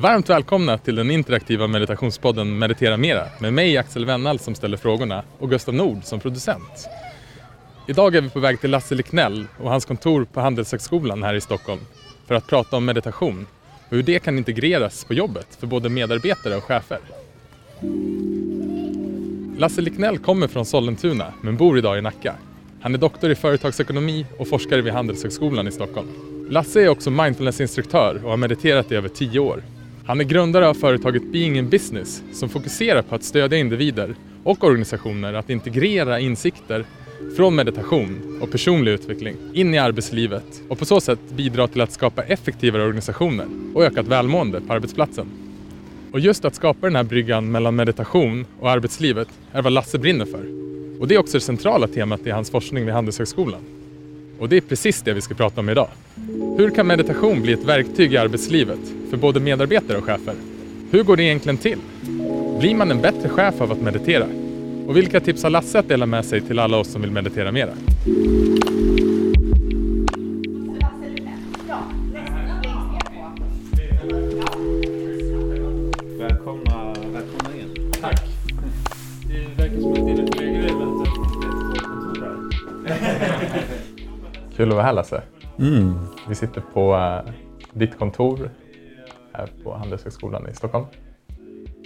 Varmt välkomna till den interaktiva meditationspodden Meditera Mera med mig Axel Wennall som ställer frågorna och Gustav Nord som producent. Idag är vi på väg till Lasse Liknell och hans kontor på Handelshögskolan här i Stockholm för att prata om meditation och hur det kan integreras på jobbet för både medarbetare och chefer. Lasse Liknell kommer från Sollentuna men bor idag i Nacka. Han är doktor i företagsekonomi och forskare vid Handelshögskolan i Stockholm. Lasse är också mindfulnessinstruktör och har mediterat i över tio år. Han är grundare av företaget Being in Business som fokuserar på att stödja individer och organisationer att integrera insikter från meditation och personlig utveckling in i arbetslivet och på så sätt bidra till att skapa effektivare organisationer och ökat välmående på arbetsplatsen. Och just att skapa den här bryggan mellan meditation och arbetslivet är vad Lasse brinner för. Och det är också det centrala temat i hans forskning vid Handelshögskolan. Och det är precis det vi ska prata om idag. Hur kan meditation bli ett verktyg i arbetslivet för både medarbetare och chefer? Hur går det egentligen till? Blir man en bättre chef av att meditera? Och vilka tips har Lasse att dela med sig till alla oss som vill meditera mera? Kul att vara här Lasse. Mm. Vi sitter på eh, ditt kontor här på Handelshögskolan i Stockholm.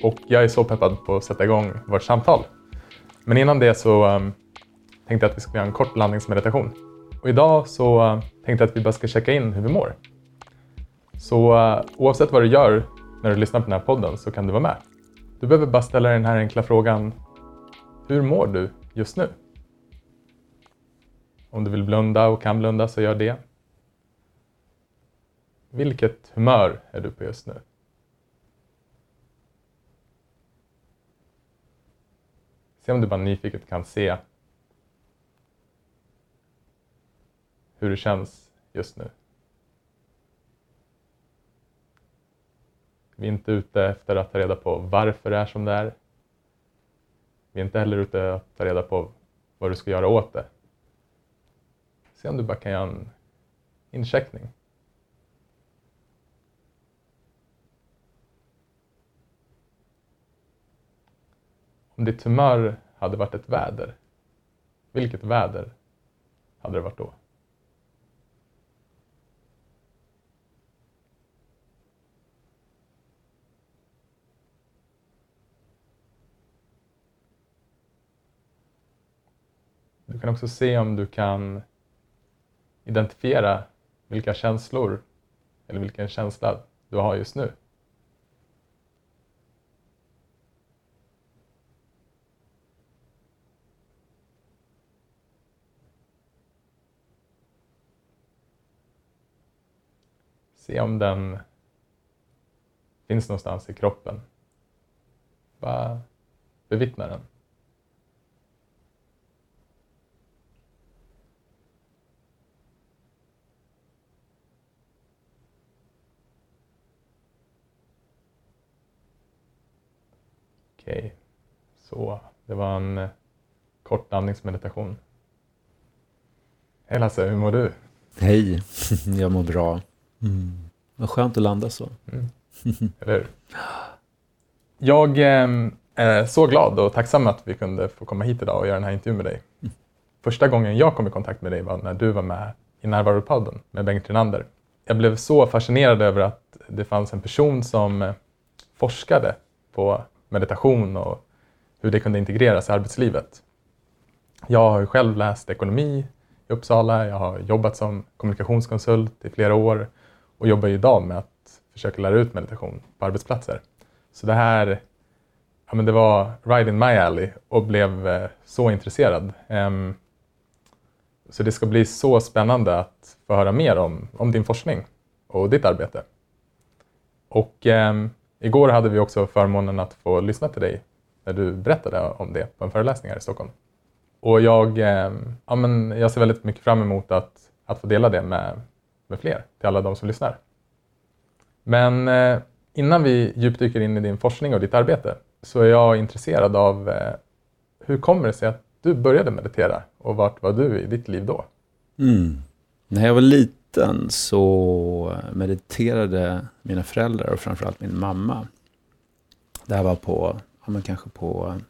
Och jag är så peppad på att sätta igång vårt samtal. Men innan det så um, tänkte jag att vi ska göra en kort landningsmeditation. Och idag så uh, tänkte jag att vi bara ska checka in hur vi mår. Så uh, oavsett vad du gör när du lyssnar på den här podden så kan du vara med. Du behöver bara ställa den här enkla frågan. Hur mår du just nu? Om du vill blunda och kan blunda så gör det. Vilket humör är du på just nu? Se om du bara nyfiket kan se hur det känns just nu. Vi är inte ute efter att ta reda på varför det är som det är. Vi är inte heller ute efter att ta reda på vad du ska göra åt det. Se om du bara kan göra en incheckning. Om ditt humör hade varit ett väder, vilket väder hade det varit då? Du kan också se om du kan identifiera vilka känslor eller vilken känsla du har just nu. Se om den finns någonstans i kroppen. Bara bevittna den. Okej, så det var en eh, kort andningsmeditation. Hej Lasse, hur mår du? Hej, jag mår bra. Mm. Vad skönt att landa så. Mm. Eller hur? Jag eh, är så glad och tacksam att vi kunde få komma hit idag och göra den här intervjun med dig. Första gången jag kom i kontakt med dig var när du var med i Närvaropodden med Bengt Renander. Jag blev så fascinerad över att det fanns en person som eh, forskade på meditation och hur det kunde integreras i arbetslivet. Jag har ju själv läst ekonomi i Uppsala, jag har jobbat som kommunikationskonsult i flera år och jobbar idag med att försöka lära ut meditation på arbetsplatser. Så det här ja, men det var right in my alley och blev eh, så intresserad. Så det ska bli så spännande att få höra mer om, om din forskning och ditt arbete. Och igår hade vi också förmånen att få lyssna till dig när du berättade om det på en föreläsning här i Stockholm. Och jag, ehm, ja, men jag ser väldigt mycket fram emot att, att få dela det med, med fler, till alla de som lyssnar. Men eh, innan vi djupdyker in i din forskning och ditt arbete så är jag intresserad av eh, hur kommer det sig att du började meditera och vart var du i ditt liv då? Mm. När jag var liten liten så mediterade mina föräldrar och framförallt min mamma. Det här var på, ja men kanske på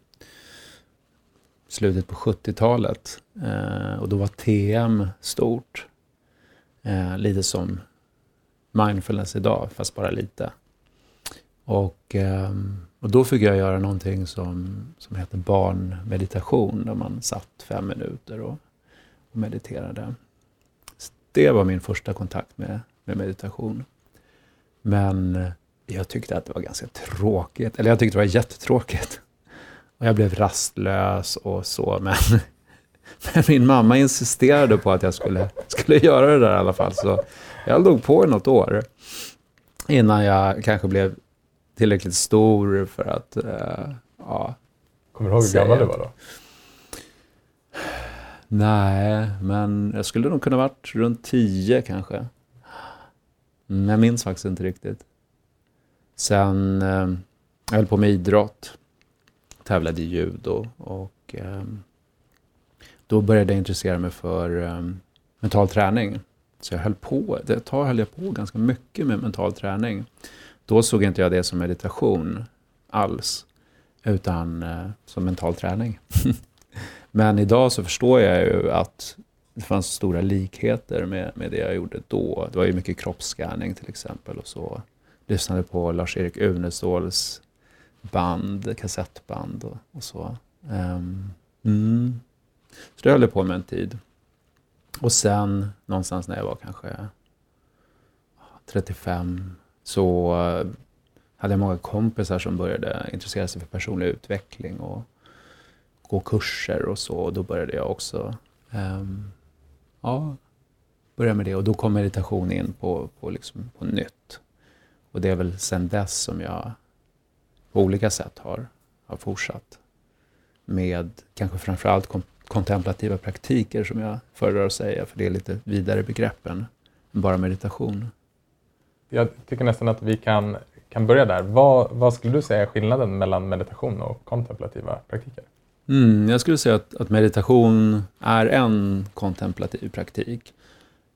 slutet på 70-talet. Eh, och då var TM stort. Eh, lite som mindfulness idag, fast bara lite. Och, eh, och då fick jag göra någonting som, som heter barnmeditation, där man satt fem minuter och, och mediterade. Det var min första kontakt med, med meditation. Men jag tyckte att det var ganska tråkigt, eller jag tyckte det var jättetråkigt. Och jag blev rastlös och så, men, men min mamma insisterade på att jag skulle, skulle göra det där i alla fall. Så jag låg på i något år innan jag kanske blev tillräckligt stor för att, uh, ja. Kommer du ihåg hur gammal du var då? Nej, men jag skulle nog kunna varit runt tio kanske. Men jag minns faktiskt inte riktigt. Sen, eh, jag höll på med idrott tävlade i judo och eh, då började jag intressera mig för eh, mental träning. Så jag höll på, ett tag höll jag på ganska mycket med mental träning. Då såg inte jag det som meditation alls, utan eh, som mental träning. Men idag så förstår jag ju att det fanns stora likheter med, med det jag gjorde då. Det var ju mycket kroppsscanning till exempel och så. Lyssnade på Lars-Erik Uneståls band, kassettband och, och så. Um, mm. Så det höll jag på med en tid. Och sen någonstans när jag var kanske 35 så eh, hade jag många kompisar som började intressera sig för personlig utveckling och gå kurser och så. Och då började jag också um, ja, börja med det. Och då kom meditation in på, på, liksom, på nytt. Och det är väl sen dess som jag på olika sätt har, har fortsatt. Med kanske framförallt kom, kontemplativa praktiker som jag föredrar att säga, för det är lite vidare begrepp än bara meditation. Jag tycker nästan att vi kan, kan börja där. Vad, vad skulle du säga är skillnaden mellan meditation och kontemplativa praktiker? Mm, jag skulle säga att, att, meditation är en kontemplativ praktik.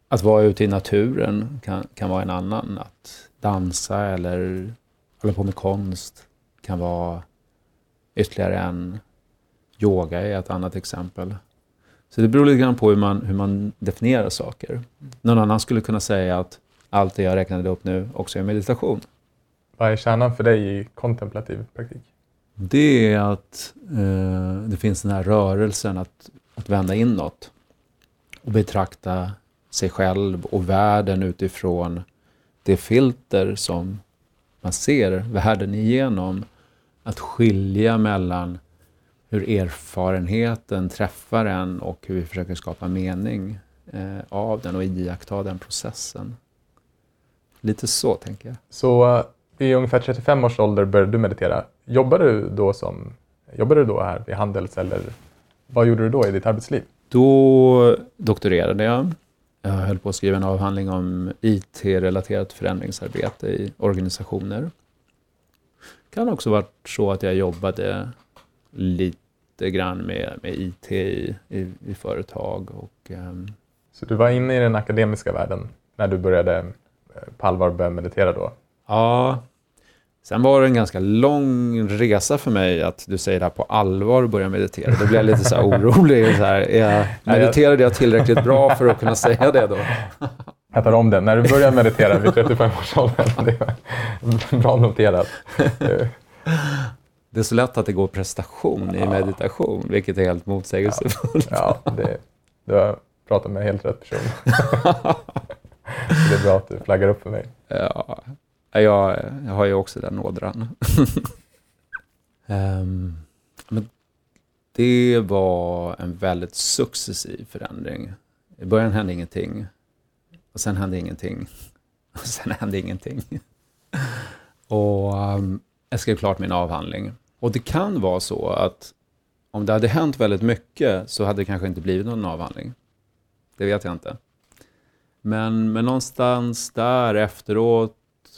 Att vara ute i naturen kan, kan vara en annan. Att dansa eller hålla på med konst kan vara ytterligare en. Yoga är ett annat exempel. Så det beror lite grann på hur man, hur man definierar saker. Någon annan skulle kunna säga att allt det jag räknade upp nu också är meditation. Vad är kärnan för dig i kontemplativ praktik? Det är att eh, det finns den här rörelsen att, att vända inåt och betrakta sig själv och världen utifrån det filter som man ser världen igenom att skilja mellan hur erfarenheten träffar en och hur vi försöker skapa mening eh, av den och iaktta den processen. Lite så tänker jag. Så eh, vid ungefär 35 års ålder började du meditera. Jobbade du då, som, jobbade du då här vid Handels eller vad gjorde du då i ditt arbetsliv? Då doktorerade jag. Jag höll på att skriva en avhandling om IT-relaterat förändringsarbete i organisationer kan också varit så att jag jobbade lite grann med, med IT i, i, i företag. Och, um... Så du var inne i den akademiska världen när du började eh, på allvar börja meditera då? Ja. Sen var det en ganska lång resa för mig att du säger det här på allvar börja meditera. Då blir jag lite så här orolig. Så här, är, mediterade jag tillräckligt bra för att kunna säga det då? Jag tar om den. När du började meditera vid 35 års ålder. Bra noterat. Det är så lätt att det går prestation i meditation, vilket är helt motsägelsefullt. Ja, ja det, du har pratat med helt rätt person. det är bra att du flaggar upp för mig. Ja, jag, jag har ju också den ådran. um, men det var en väldigt successiv förändring. I början hände ingenting. Och sen hände ingenting. Och sen hände ingenting. och um, jag skrev klart min avhandling. Och det kan vara så att om det hade hänt väldigt mycket så hade det kanske inte blivit någon avhandling. Det vet jag inte. Men, men någonstans där efteråt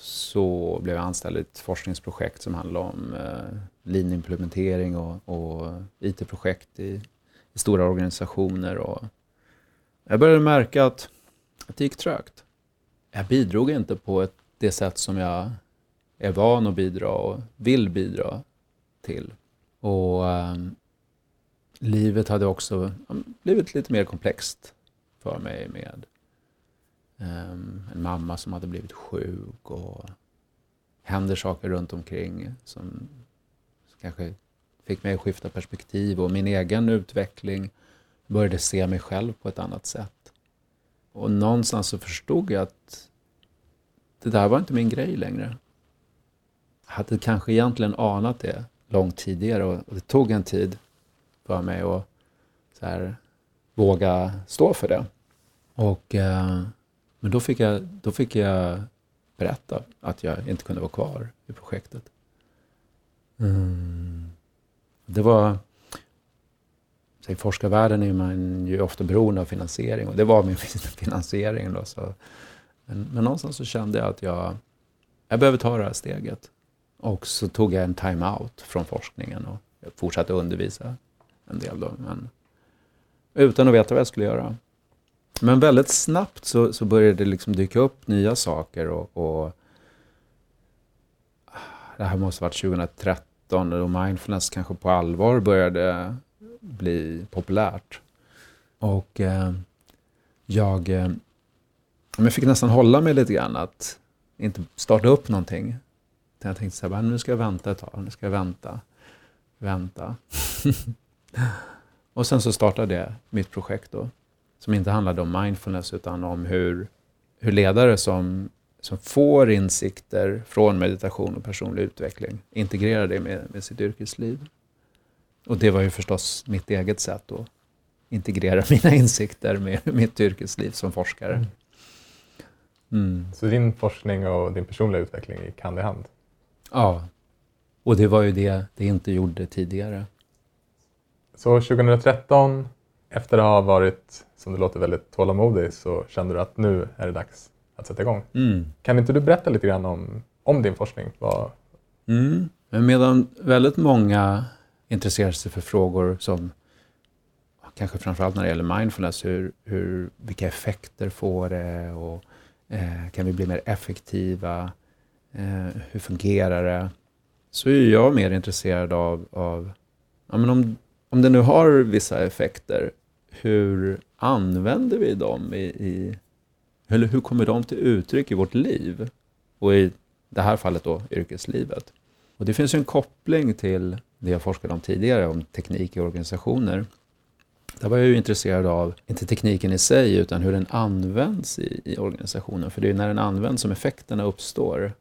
så blev jag anställd i ett forskningsprojekt som handlade om eh, och, och IT-projekt i, i, stora organisationer. Och jag började märka att att det gick trögt. Jag bidrog inte på ett, det sätt som jag är van att bidra och vill bidra till. Och eh, livet hade också blivit lite mer komplext för mig med Ehm, en mamma som hade blivit sjuk och händer saker runt omkring som kanske fick mig att skifta perspektiv och min egen utveckling började se mig själv på ett annat sätt. Och någonstans så förstod jag att det där var inte min grej längre. Jag hade kanske egentligen anat det långt tidigare och det tog en tid för mig att så här, våga stå för det. Och, eh, men då fick, jag, då fick jag berätta att jag inte kunde vara kvar i projektet. Mm. Det var... I forskarvärlden är man ju ofta beroende av finansiering och det var min finansiering. Då, så. Men, men någonstans så kände jag att jag, jag behöver ta det här steget. Och så tog jag en time-out från forskningen och jag fortsatte undervisa en del. Då, men utan att veta vad jag skulle göra. Men väldigt snabbt så, så började det liksom dyka upp nya saker. Och, och Det här måste ha varit 2013 då mindfulness kanske på allvar började bli populärt. Och eh, jag, eh, jag fick nästan hålla mig lite grann att inte starta upp någonting. Jag tänkte så här, nu ska jag vänta ett tag, nu ska jag vänta, vänta. och sen så startade jag mitt projekt då, som inte handlade om mindfulness utan om hur, hur ledare som, som får insikter från meditation och personlig utveckling integrerar det med, med sitt yrkesliv. Och det var ju förstås mitt eget sätt att integrera mina insikter med mitt yrkesliv som forskare. Mm. mm. Så din forskning och din personliga utveckling gick hand i hand? Ja, och det var ju det det inte gjorde tidigare. Så 2013, efter att ha varit, som det låter, väldigt tålamodig så kände du att nu är det dags att sätta igång. Mm. Kan inte du berätta lite grann om, om din forskning? Vad... Mm. Medan väldigt många intresserar sig för frågor som kanske framförallt när det gäller mindfulness, hur, hur, vilka effekter får det och eh, kan vi bli mer effektiva? Eh, hur fungerar det? Så är jag mer intresserad av, av ja, men om, om det nu har vissa effekter, hur använder vi dem i, i eller hur kommer de till uttryck i vårt liv? Och i det här fallet då yrkeslivet. Och det finns ju en koppling till det jag forskade om tidigare, om teknik i organisationer. Där var jag ju intresserad av, inte tekniken i sig, utan hur den används i, i organisationen. För det är när den används som effekterna uppstår.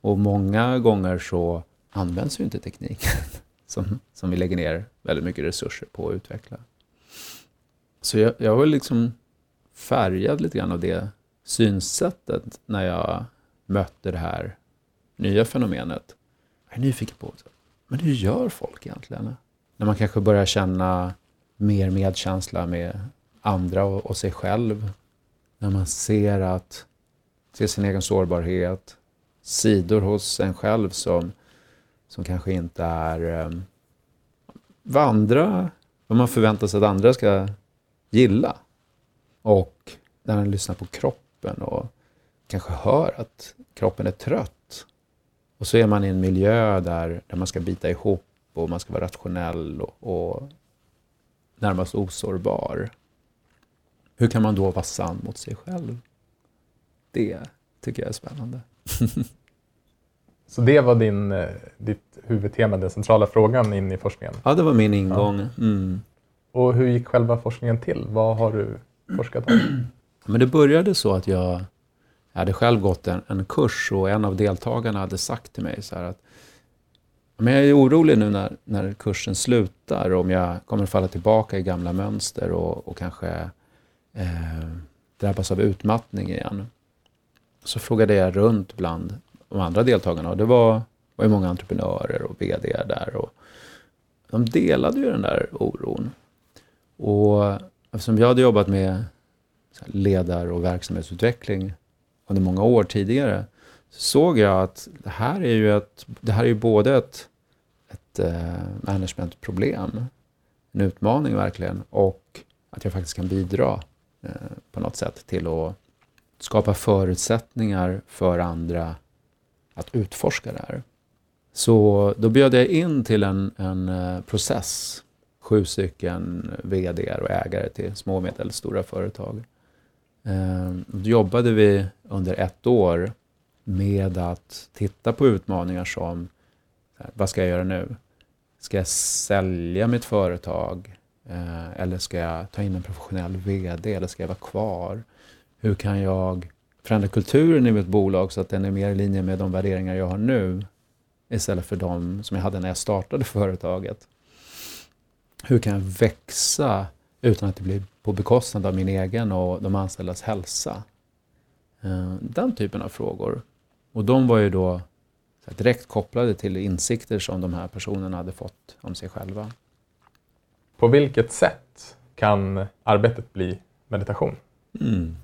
Och många gånger så används ju inte tekniken som, som vi lägger ner väldigt mycket resurser på att utveckla. Så jag, jag var liksom färgad lite grann av det synsättet när jag mötte det här nya fenomenet. Jag är nyfiken på, men hur gör folk egentligen? När man kanske börjar känna mer medkänsla med andra och, och sig själv. När man ser att, ser sin egen sårbarhet, sidor hos en själv som, som kanske inte är um, vad andra, vad man förväntar sig att andra ska gilla. Och när man lyssnar på kroppen och kanske hör att kroppen är trött. Och så är man i en miljö där, där man ska bita ihop och man ska vara rationell och, och närmast osårbar. Hur kan man då vara sann mot sig själv? Det tycker jag är spännande. Så det var din, eh, ditt huvudtema, den centrala frågan in i forskningen? Ja, det var min ingång. Mm. Och hur gick själva forskningen till? Vad har du forskat om? Men det började så att jag, jag hade själv gått en, en kurs och en av deltagarna hade sagt till mig så att men jag är orolig nu när, när kursen slutar om jag kommer falla tillbaka i gamla mönster och, och kanske eh, drabbas av utmattning igen. Så frågade jag runt bland de andra deltagarna och det var, var ju många entreprenörer och VD där. Och de delade ju den där oron. Och eftersom jag hade jobbat med ledar och verksamhetsutveckling under många år tidigare så såg jag att det här är ju, ett, det här är ju både ett, ett eh, managementproblem, en utmaning verkligen, och att jag faktiskt kan bidra eh, på något sätt till att skapa förutsättningar för andra att utforska det här. Så då bjöd jag in till en, en eh, process, sju stycken VD och ägare till små och medelstora företag. Eh, då jobbade vi under ett år med att titta på utmaningar som, vad ska jag göra nu? Ska jag sälja mitt företag? Eh, eller ska jag ta in en professionell VD? Eller ska jag vara kvar? Hur kan jag förändra kulturen i mitt bolag så att den är mer i linje med de värderingar jag har nu istället för de som jag hade när jag startade företaget. Hur kan jag växa utan att det blir på bekostnad av min egen och de anställdas hälsa? Eh, den typen av frågor. Och de var ju då direkt kopplade till insikter som de här personerna hade fått om sig själva. På vilket sätt kan arbetet bli meditation? Mm.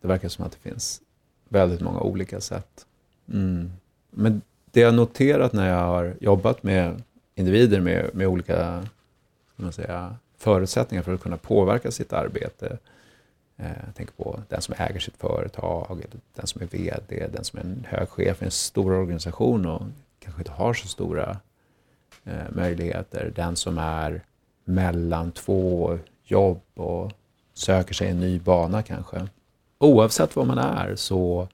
Det verkar som att det finns väldigt många olika sätt. Mm. Men det jag noterat när jag har jobbat med individer med, med olika man säga, förutsättningar för att kunna påverka sitt arbete. Eh, jag tänker på den som äger sitt företag, den som är VD, den som är en hög chef i en stor organisation och kanske inte har så stora eh, möjligheter. Den som är mellan två jobb och söker sig en ny bana kanske. Oavsett vad man är så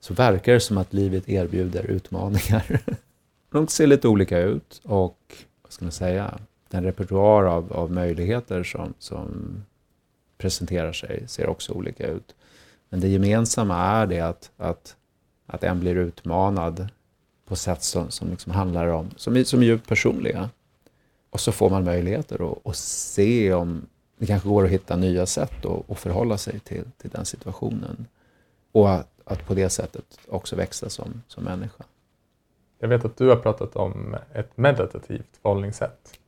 så verkar det som att livet erbjuder utmaningar. De ser lite olika ut och, vad ska man säga, den repertoar av, av möjligheter som, som presenterar sig ser också olika ut. Men det gemensamma är det att, att, att en blir utmanad på sätt som, som liksom handlar om, som är, som är djupt personliga. Och så får man möjligheter att, att se om det kanske går att hitta nya sätt att, att förhålla sig till, till den situationen. Och att, att på det sättet också växa som, som människa. Jag vet att du har pratat om ett meditativt förhållningssätt.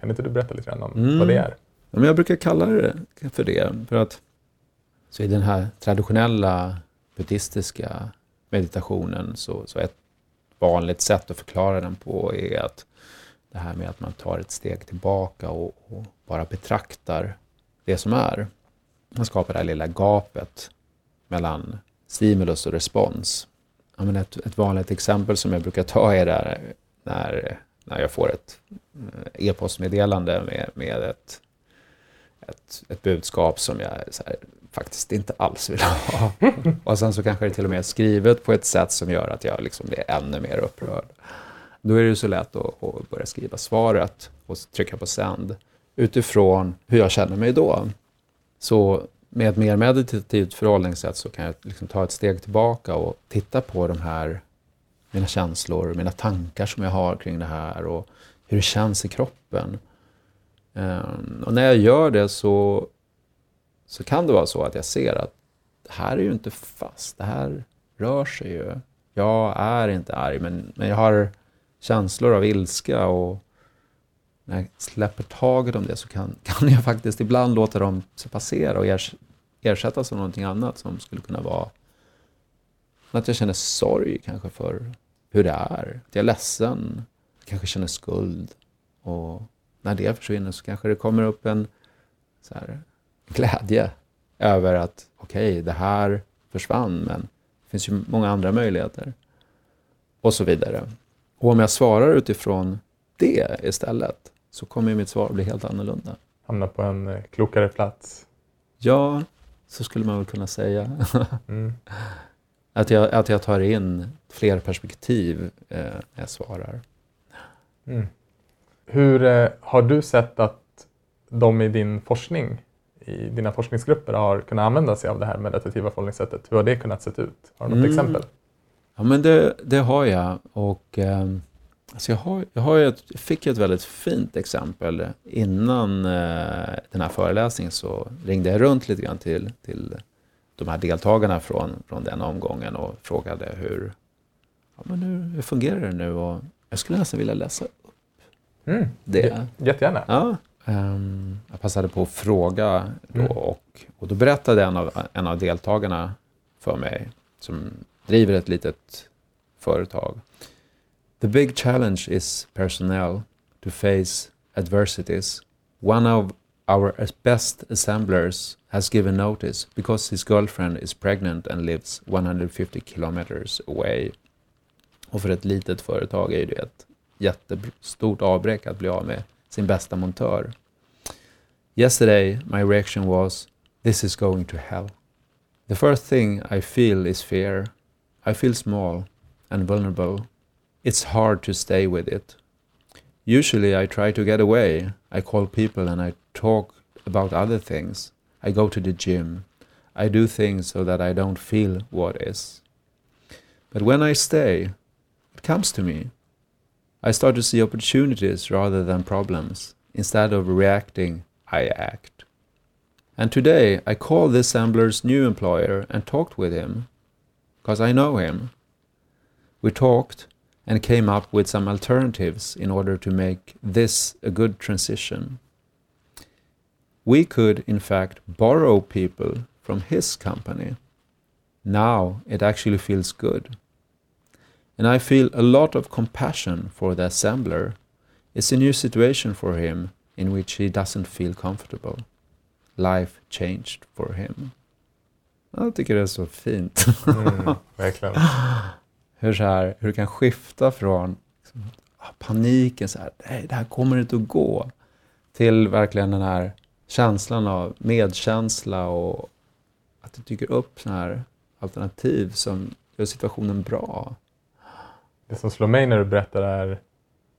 Kan inte du berätta lite grann om mm. vad det är? Ja, men jag brukar kalla det för det. För att så i den här traditionella buddhistiska meditationen så, så ett vanligt sätt att förklara den på är att det här med att man tar ett steg tillbaka och, och bara betraktar det som är. Man skapar det här lilla gapet mellan stimulus och respons. Ja, men ett, ett vanligt exempel som jag brukar ta är där när, när jag får ett eh, e-postmeddelande med, med ett, ett, ett budskap som jag här, faktiskt inte alls vill ha. och sen så kanske det till och med är skrivet på ett sätt som gör att jag liksom blir ännu mer upprörd. Då är det så lätt att, att börja skriva svaret och trycka på sänd utifrån hur jag känner mig då. Så med ett mer meditativt förhållningssätt så kan jag liksom ta ett steg tillbaka och titta på de här mina känslor, mina tankar som jag har kring det här och hur det känns i kroppen. Um, och när jag gör det så, så kan det vara så att jag ser att det här är ju inte fast, det här rör sig ju. Jag är inte arg, men, men jag har känslor av ilska och när jag släpper taget om det så kan, kan jag faktiskt ibland låta dem passera och ersättas av någonting annat som skulle kunna vara att jag känner sorg kanske för hur det är. Att jag är ledsen, kanske känner skuld. Och när det försvinner så kanske det kommer upp en så här, glädje över att okej, okay, det här försvann, men det finns ju många andra möjligheter. Och så vidare. Och om jag svarar utifrån det istället så kommer mitt svar bli helt annorlunda. Hamna på en eh, klokare plats. Ja, så skulle man väl kunna säga. Mm. att, jag, att jag tar in fler perspektiv eh, när jag svarar. Mm. Hur eh, har du sett att de i din forskning, i dina forskningsgrupper har kunnat använda sig av det här meditativa förhållningssättet? Hur har det kunnat se ut? Har du något mm. exempel? Ja, men det, det har jag. Och... Eh, Alltså jag, har, jag, har ett, jag fick ett väldigt fint exempel. Innan eh, den här föreläsningen så ringde jag runt lite grann till, till de här deltagarna från, från den omgången och frågade hur, ja, men hur, hur fungerar det nu? Och jag skulle nästan vilja läsa upp mm, det. Jättegärna. Ja, um, jag passade på att fråga då mm. och, och då berättade en av, en av deltagarna för mig, som driver ett litet företag, The big challenge is personnel to face adversities. One of our best assemblers has given notice because his girlfriend is pregnant and lives 150 kilometers away. Och för ett litet företag är det ett jättestort avbräck att bli av med sin bästa montör. Yesterday my reaction was this is going to hell. The first thing I feel is fear. I feel small and vulnerable. It's hard to stay with it. Usually I try to get away. I call people and I talk about other things. I go to the gym. I do things so that I don't feel what is. But when I stay, it comes to me. I start to see opportunities rather than problems. Instead of reacting, I act. And today I called this assembler's new employer and talked with him, because I know him. We talked and came up with some alternatives in order to make this a good transition. We could, in fact, borrow people from his company. Now it actually feels good. And I feel a lot of compassion for the assembler. It's a new situation for him in which he doesn't feel comfortable. Life changed for him. Jag tycker det är så fint. Mm, verkligen. hur, så här, hur det kan skifta från liksom, paniken, så här, nej, det här kommer inte att gå, till verkligen den här känslan av medkänsla och att det dyker upp sådana här alternativ som gör situationen bra. Det som slår mig när du berättar är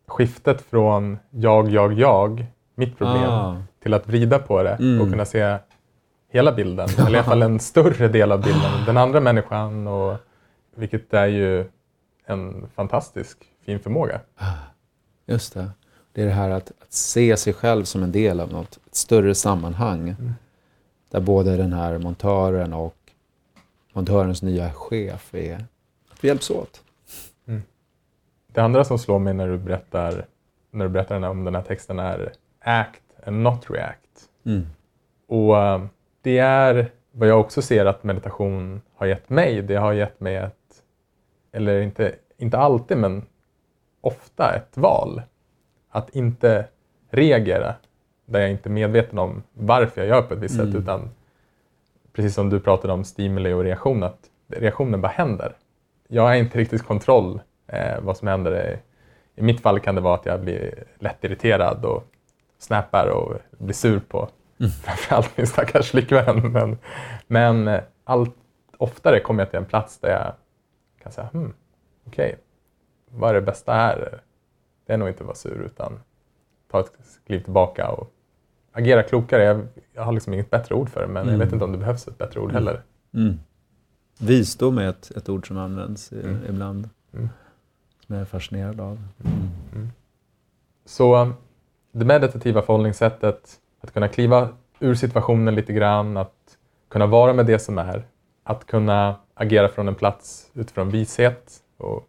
skiftet från jag, jag, jag, mitt problem, Ah. till att vrida på det Mm. och kunna se hela bilden, eller i alla fall en större del av bilden, den andra människan, och, vilket är ju en fantastisk fin förmåga. Just det. Det är det här att, att se sig själv som en del av något ett större sammanhang. Mm. Där både den här montören och montörens nya chef är att vi hjälps åt. Det andra som slår mig när du berättar, när du berättar om den här texten är act and not react. Mm. Och eh, det är vad jag också ser att meditation har gett mig. Det har gett mig ett, eller inte, inte alltid, men ofta ett val. Att inte reagera där jag inte är medveten om varför jag gör på ett visst sätt, Mm. utan precis som du pratade om stimuli och reaktion, att reaktionen bara händer. Jag har inte riktigt kontroll eh, vad som händer. I, I mitt fall kan det vara att jag blir lätt irriterad och snappar och blir sur på Mm. framförallt min stackars flickvän. Men, men eh, allt oftare kommer jag till en plats där jag kan säga, hmm, okej, vad är det bästa här? Det är nog inte att vara sur utan ta ett kliv tillbaka och agera klokare. Jag, jag har liksom inget bättre ord för det, men jag Mm. vet inte om det behövs ett bättre ord Mm. heller. Mm. Visdom är ett, ett ord som används i, Mm. ibland. Mm. Som jag är fascinerad av. Så det meditativa förhållningssättet, att kunna kliva ur situationen lite grann, att kunna vara med det som är, att kunna agera från en plats utifrån vishet och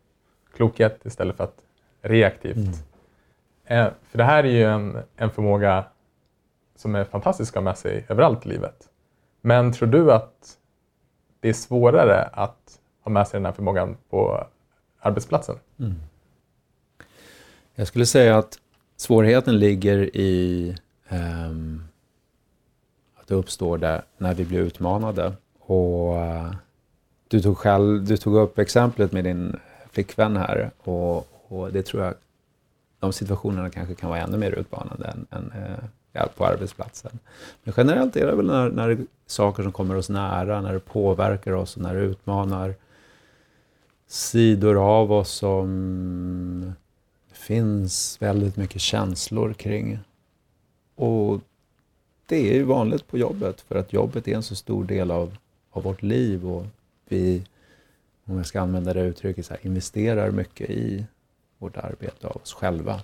klokhet istället för att reaktivt. Mm. Eh, För det här är ju en, en förmåga som är fantastisk att ha med sig överallt i livet. Men tror du att det är svårare att ha med sig den här förmågan på arbetsplatsen? Mm. Jag skulle säga att svårigheten ligger i Ehm, att det uppstår där när vi blir utmanade. Och eh, du tog, själv, du tog upp exemplet med din flickvän här och, och det tror jag, de situationerna kanske kan vara ännu mer utmanande än, än eh, på arbetsplatsen. Men generellt är det väl när, när det är saker som kommer oss nära, när det påverkar oss och när det utmanar sidor av oss som det finns väldigt mycket känslor kring. Och det är ju vanligt på jobbet för att jobbet är en så stor del av, av vårt liv och vi, om jag ska använda det uttrycket, så här, investerar mycket i vårt arbete av oss själva.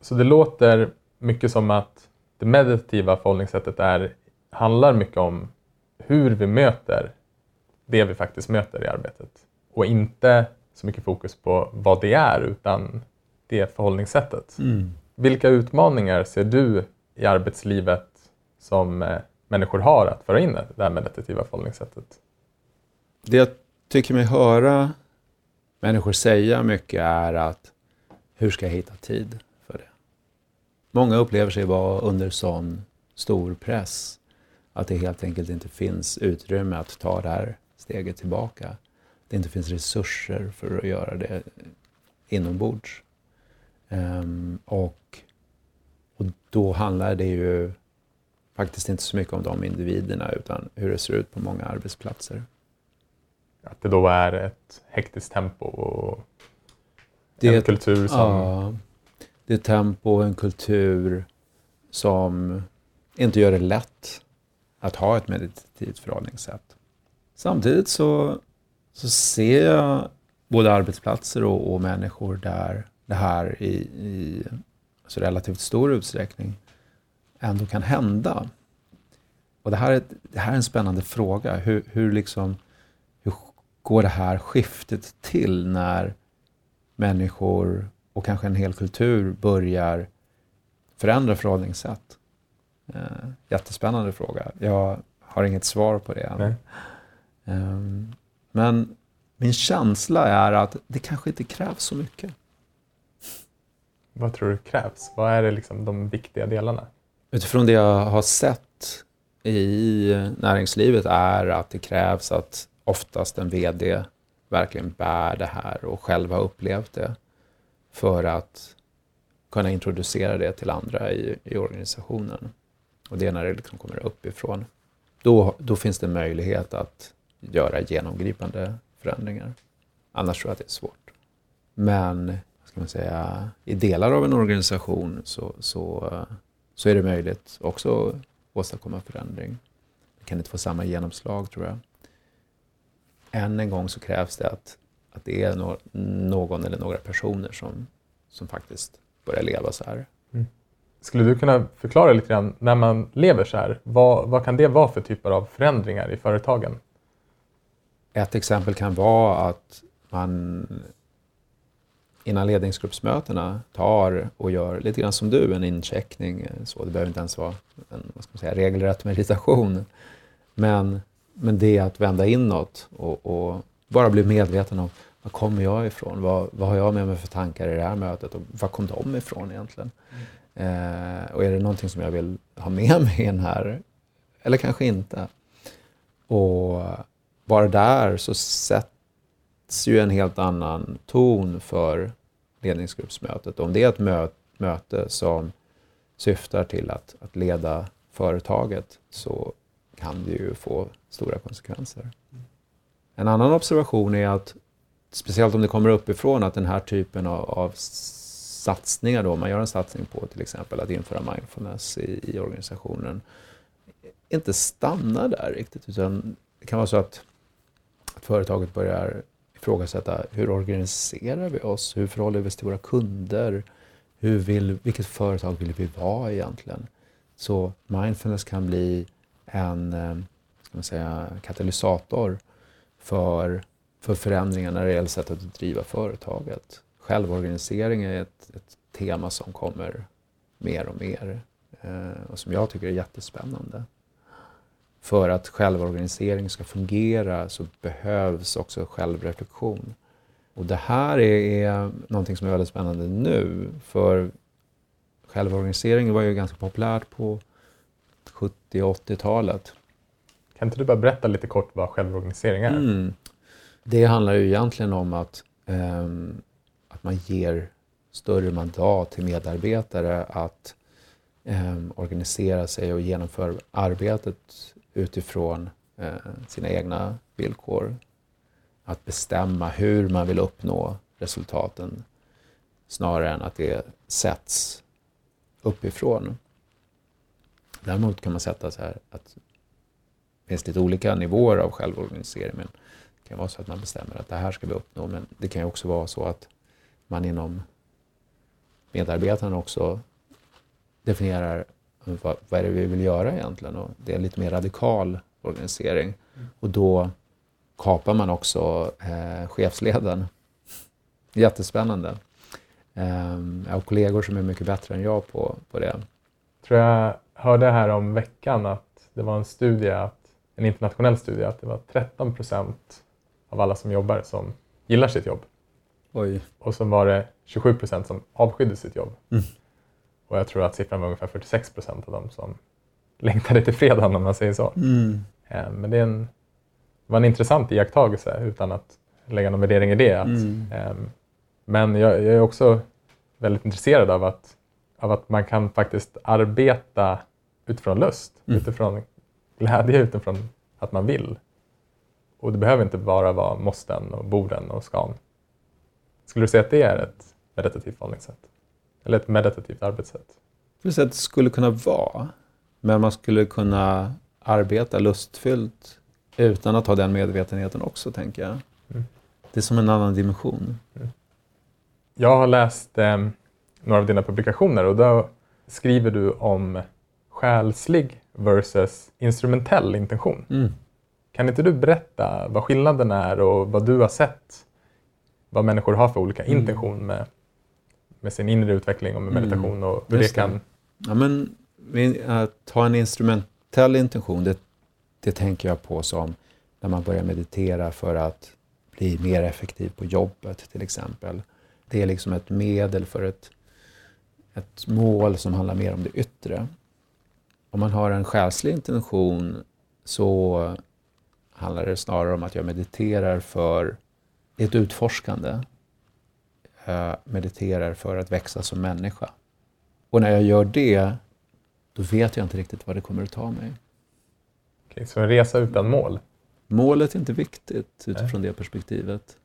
Så det låter mycket som att det meditativa förhållningssättet är, handlar mycket om hur vi möter det vi faktiskt möter i arbetet. Och inte så mycket fokus på vad det är, utan det förhållningssättet. Vilka utmaningar ser du i arbetslivet som eh, människor har att föra in det här meditativa förhållningssättet? Det jag tycker mig höra människor säga mycket är att hur ska jag hitta tid för det? Många upplever sig vara under sån stor press att det helt enkelt inte finns utrymme att ta det här steget tillbaka. Det inte finns resurser för att göra det inombords. Um, och, och då handlar det ju faktiskt inte så mycket om de individerna utan hur det ser ut på många arbetsplatser. Att det då är ett hektiskt tempo och det en kultur som... Ja, det är tempo och en kultur som inte gör det lätt att ha ett meditativt förhållningssätt. Samtidigt så, så ser jag både arbetsplatser och, och människor där det här i, i alltså relativt stor utsträckning ändå kan hända. Och det här är, det här är en spännande fråga. Hur, hur, liksom, hur går det här skiftet till när människor och kanske en hel kultur börjar förändra förhållningssätt? Eh, jättespännande fråga. Jag har inget svar på det um, men min känsla är att det kanske inte krävs så mycket. Vad tror du krävs? Vad är det liksom de viktiga delarna? Utifrån det jag har sett i näringslivet är att det krävs att oftast en VD verkligen bär det här och själv har upplevt det för att kunna introducera det till andra i, i organisationen. Och det är när det liksom kommer uppifrån. Då, då finns det möjlighet att göra genomgripande förändringar. Annars tror jag att det är svårt. Men ska man säga, i delar av en organisation så, så, så är det möjligt också att åstadkomma förändring. Det kan inte få samma genomslag tror jag. Än en gång så krävs det att, att det är no någon eller några personer som, som faktiskt börjar leva så här. Mm. Skulle du kunna förklara lite grann, när man lever så här, vad, vad kan det vara för typer av förändringar i företagen? Ett exempel kan vara att man innan ledningsgruppsmötena tar och gör lite grann som du, en incheckning. Eh, så det behöver inte ens vara en vad ska man säga, regelrätt meditation. Men, men det är att vända inåt och, och bara bli medveten om var kommer jag ifrån? Vad, vad har jag med mig för tankar i det här mötet? Och var kom de ifrån egentligen? Mm. Eh, och är det någonting som jag vill ha med mig i den här? Eller kanske inte. Och bara där så sätts ju en helt annan ton för ledningsgruppsmötet. Om det är ett mö möte som syftar till att, att leda företaget så kan det ju få stora konsekvenser. En annan observation är att, speciellt om det kommer uppifrån, att den här typen av, av satsningar, då, om man gör en satsning på till exempel att införa mindfulness i, i organisationen, inte stannar där riktigt. Utan det kan vara så att att företaget börjar ifrågasätta hur organiserar vi oss? Hur förhåller vi oss till våra kunder? Hur vill, vilket företag vill vi vara egentligen? Så mindfulness kan bli en eh, ska man säga, katalysator för, för förändringar när det gäller sättet att driva företaget. Självorganisering är ett, ett tema som kommer mer och mer eh, och som jag tycker är jättespännande för att självorganisering ska fungera så behövs också självreflektion. Och det här är, är någonting som är väldigt spännande nu, för självorganisering var ju ganska populärt på 70 och 80-talet. Kan inte du bara berätta lite kort vad självorganisering är? Mm. Det handlar ju egentligen om att, um, att man ger större mandat till medarbetare att um, organisera sig och genomföra arbetet utifrån eh, sina egna villkor. Att bestämma hur man vill uppnå resultaten snarare än att det sätts uppifrån. Däremot kan man sätta så här att det finns lite olika nivåer av självorganisering. Men det kan vara så att man bestämmer att det här ska vi uppnå. Men det kan ju också vara så att man inom medarbetarna också definierar vad, vad är det vi vill göra egentligen? Och det är en lite mer radikal organisering. Mm. Och då kapar man också eh, chefsleden. Jättespännande. Eh, jag har kollegor som är mycket bättre än jag på, på det. tror jag hörde här om veckan att det var en studie, att, en internationell studie, att det var 13 procent av alla som jobbar som gillar sitt jobb. Oj. Och så var det 27 procent som avskydde sitt jobb. Mm. Och jag tror att siffran var ungefär 46 procent av dem som längtade till fredagen om man säger så. Mm. Eh, Men det är en, var en intressant iakttagelse utan att lägga någon värdering i det. Att, Mm. ehm, Men jag, jag är också väldigt intresserad av att, av att man kan faktiskt arbeta utifrån lust, Mm. utifrån glädje, utifrån att man vill. Och det behöver inte bara vara måsten och borden och skan. Skulle du säga att det är ett meditativt förhållningssätt? Eller ett meditativt arbetssätt? Det skulle kunna vara, men man skulle kunna arbeta lustfyllt utan att ha den medvetenheten också, tänker jag. Mm. Det är som en annan dimension. Jag har läst eh, några av dina publikationer och då skriver du om själslig versus instrumentell intention. Mm. Kan inte du berätta vad skillnaden är och vad du har sett? Vad människor har för olika Mm. intention med, med sin inre utveckling och med Mm. meditation och hur det kan... Ja, men att ha en instrumentell intention, det, det tänker jag på som när man börjar meditera för att bli mer effektiv på jobbet till exempel. Det är liksom ett medel för ett, ett mål som handlar mer om det yttre. Om man har en själslig intention så handlar det snarare om att jag mediterar för ett utforskande. Jag mediterar för att växa som människa. Och när jag gör det, då vet jag inte riktigt vad det kommer att ta mig. Okej, så en resa utan mål. Målet är inte viktigt utifrån det perspektivet.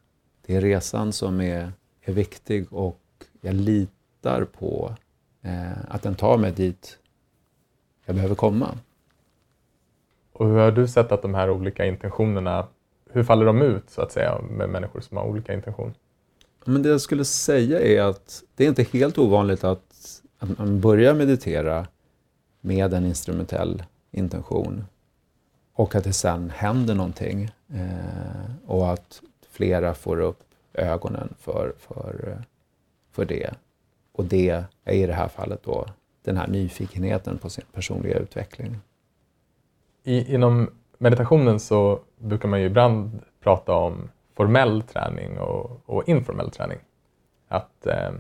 Det är resan som är, är viktig och jag litar på eh, att den tar mig dit jag behöver komma. Och hur har du sett att de här olika intentionerna, hur faller de ut så att säga med människor som har olika intention? Men det jag skulle säga är att det är inte helt ovanligt att, att man börjar meditera med en instrumentell intention och att det sen händer någonting eh, och att flera får upp ögonen för, för, för det. Och det är i det här fallet då den här nyfikenheten på sin personliga utveckling. I, inom meditationen så brukar man ju ibland prata om formell träning och, och informell träning. Att, eh,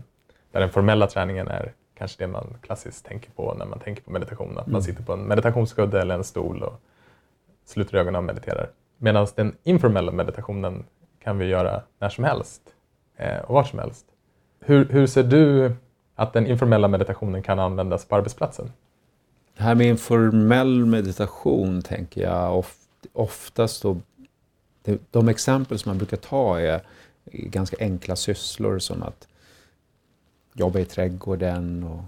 där den formella träningen är kanske det man klassiskt tänker på när man tänker på meditation. Att man Mm. sitter på en meditationskudde eller en stol och sluter ögonen och mediterar. Medan den informella meditationen kan vi göra när som helst eh, och var som helst. Hur, hur ser du att den informella meditationen kan användas på arbetsplatsen? Det här med informell meditation tänker jag of, oftast då, de, de exempel som man brukar ta är, ganska enkla sysslor som att jobba i trädgården och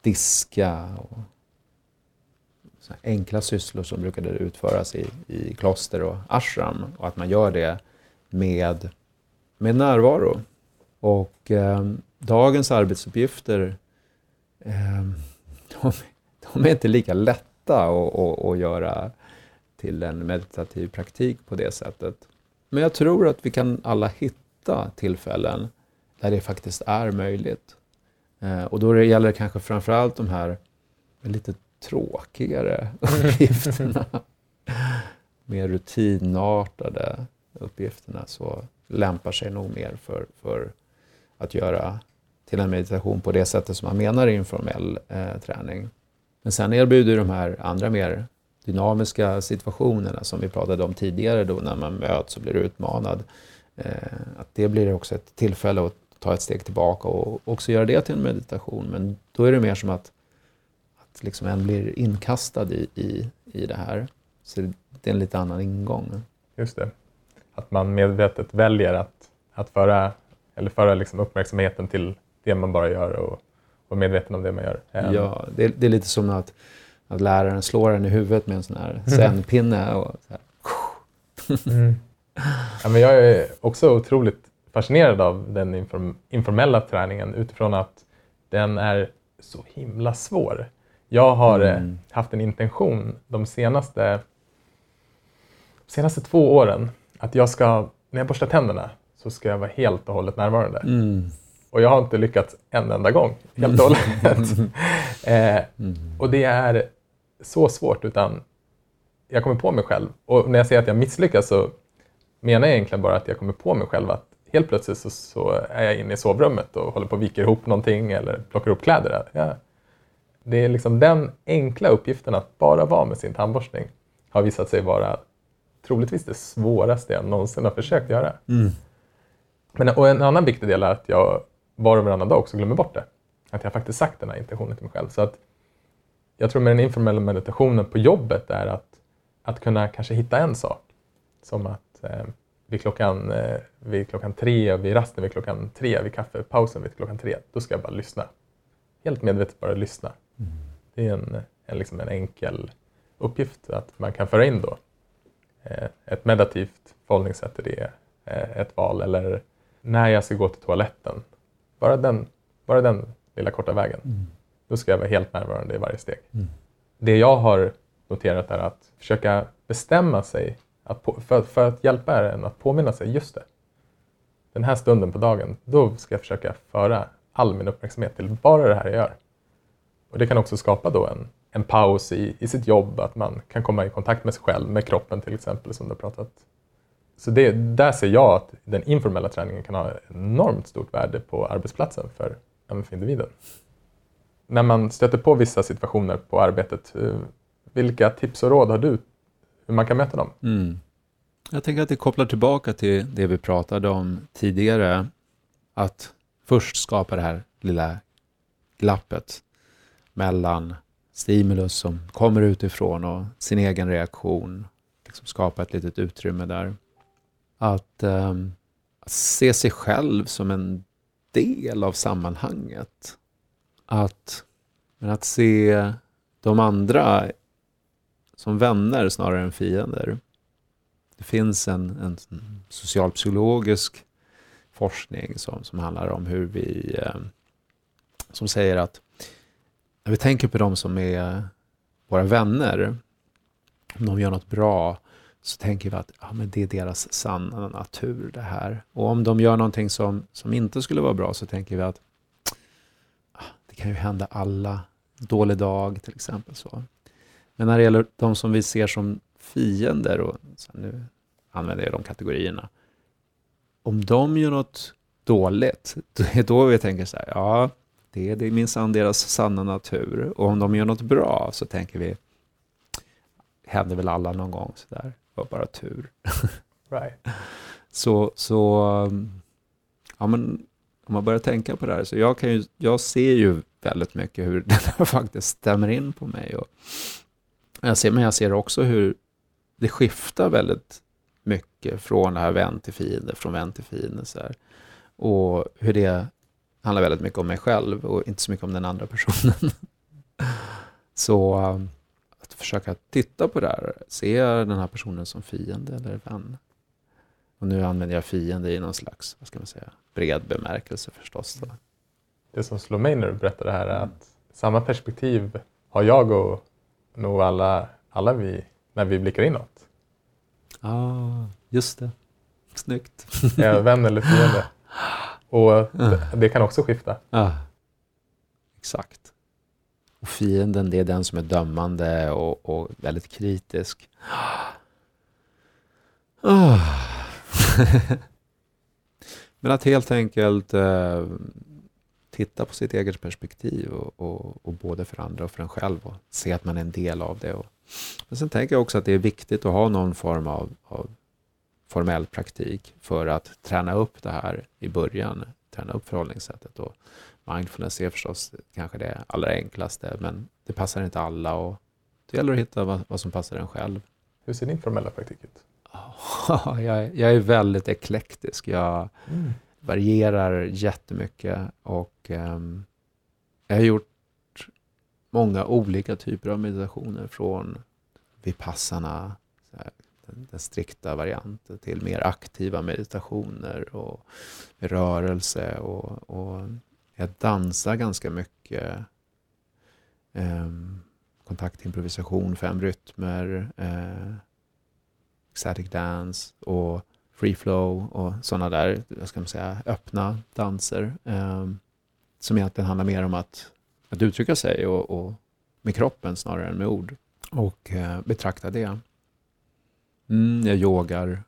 diska och så enkla sysslor som brukade utföras i, i kloster och ashram och att man gör det med, med närvaro. Och eh, dagens arbetsuppgifter eh, de, de är inte lika lätta att, att, att göra till en meditativ praktik på det sättet. Men jag tror att vi kan alla hitta tillfällen där det faktiskt är möjligt. Eh, och då gäller det kanske framförallt de här lite tråkigare uppgifterna. mer rutinartade uppgifterna så lämpar sig nog mer för, för att göra till en meditation på det sättet som man menar i informell eh, träning. Men sen erbjuder de här andra mer dynamiska situationerna som vi pratade om tidigare då när man möts och blir utmanad. Eh, att det blir också ett tillfälle att ta ett steg tillbaka och också göra det till en meditation. Men då är det mer som att, att liksom en blir inkastad i, i, i det här. Så det är en lite annan ingång. Just det. Att man medvetet väljer att, att föra, eller föra liksom uppmärksamheten till det man bara gör och vara medveten om det man gör. Ehm, Ja, det, det är lite som att, att läraren slår en i huvudet med en sån här zenpinne. Och så här. Mm. Ja, men jag är också otroligt fascinerad av den inform- informella träningen utifrån att den är så himla svår. Jag har eh, Mm. haft en intention de senaste, senaste två åren att jag ska, när jag borstar tänderna, så ska jag vara helt och hållet närvarande. Mm. Och jag har inte lyckats en enda gång, helt och hållet. eh, Mm. och det är så svårt, utan jag kommer på mig själv. Och när jag säger att jag misslyckas så menar jag egentligen bara att jag kommer på mig själv att helt plötsligt så, så är jag inne i sovrummet och håller på att vika ihop någonting eller plockar upp kläder. Ja. det är liksom den enkla uppgiften att bara vara med sin tandborstning har visat sig vara troligtvis det svåraste jag någonsin har försökt göra. Mm. Men, och en annan viktig del är att jag var och varannan dag också glömmer bort det. Att jag faktiskt sagt den här intentionen till mig själv. Så att jag tror med den informella meditationen på jobbet är att, att kunna kanske hitta en sak. Som att eh, vid, klockan, eh, vid klockan tre, vid rasten vid klockan tre, vid kaffepausen vid klockan tre, då ska jag bara lyssna. Helt medvetet bara lyssna. Mm. Det är en, en, liksom en enkel uppgift att man kan föra in då. Eh, ett meditativt förhållningssätt till det, eh, ett val eller när jag ska gå till toaletten. Bara den, bara den lilla korta vägen. Mm. Då ska jag vara helt närvarande i varje steg. Mm. Det jag har noterat är att försöka bestämma sig att på, för, för, att hjälpa en att påminna sig, just det. Den här stunden på dagen, då ska jag försöka föra all min uppmärksamhet till bara det här jag gör. Och det kan också skapa då en, en paus i, i sitt jobb, att man kan komma i kontakt med sig själv, med kroppen till exempel som du har pratat. Så det, där ser jag att den informella träningen kan ha enormt stort värde på arbetsplatsen för, för individen. När man stöter på vissa situationer på arbetet, eh, vilka tips och råd har du hur man kan möta dem? Mm. Jag tänker att det kopplar tillbaka till det vi pratade om tidigare. Att först skapa det här lilla glappet mellan stimulus som kommer utifrån och sin egen reaktion. Liksom skapa ett litet utrymme där. Att, um, att se sig själv som en del av sammanhanget. Att, men att se de andra som vänner snarare än fiender. Det finns en, en socialpsykologisk forskning som, som handlar om hur vi, eh, som säger att när vi tänker på de som är våra vänner, om de gör något bra, så tänker vi att ja, men det är deras sanna natur det här. Och om de gör någonting som, som inte skulle vara bra så tänker vi att kan ju hända alla. Dålig dag till exempel. så. Men när det gäller de som vi ser som fiender, och nu använder jag de kategorierna, om de gör något dåligt, det är då vi tänker så här, ja, det är, det är minsann deras sanna natur. Och om de gör något bra så tänker vi, händer väl alla någon gång så där, var bara tur. Right. så, så, ja men om man börjar tänka på det här, så jag, kan ju, jag ser ju väldigt mycket hur det här faktiskt stämmer in på mig. Och jag ser, men jag ser också hur det skiftar väldigt mycket från det här vän till fiende, från vän till fiende. Så här. Och hur det handlar väldigt mycket om mig själv och inte så mycket om den andra personen. så um, att försöka titta på det här. Ser jag den här personen som fiende eller vän? Och nu använder jag fiende i någon slags, vad ska man säga, bred bemärkelse förstås. Mm. Det som slår mig när du berättar det här är att samma perspektiv har jag och nog alla, alla vi när vi blickar inåt. Ja, ah, just det. Snyggt. Är vän eller fiende. Och det, det kan också skifta. Ah, exakt. Och fienden, det är den som är dömande och, och väldigt kritisk. Oh. Men att helt enkelt eh, titta på sitt eget perspektiv och, och, och, både för andra och för en själv och se att man är en del av det. Och, men sen tänker jag också att det är viktigt att ha någon form av, av formell praktik för att träna upp det här i början, träna upp förhållningssättet. Och mindfulness är förstås kanske det allra enklaste, men det passar inte alla och det gäller att hitta vad, vad som passar en själv. Hur ser din formella praktik ut? jag, jag är väldigt eklektisk. Jag, mm varierar jättemycket och um, jag har gjort många olika typer av meditationer från vipassana, den, den strikta varianten, till mer aktiva meditationer och rörelse och, och jag dansar ganska mycket. Um, kontaktimprovisation, fem rytmer, uh, ecstatic dance och free flow och sådana där, vad ska man säga, öppna danser. Eh, som egentligen handlar mer om att, att uttrycka sig och, och med kroppen snarare än med ord. Och eh, betrakta det. Mm, jag yogar.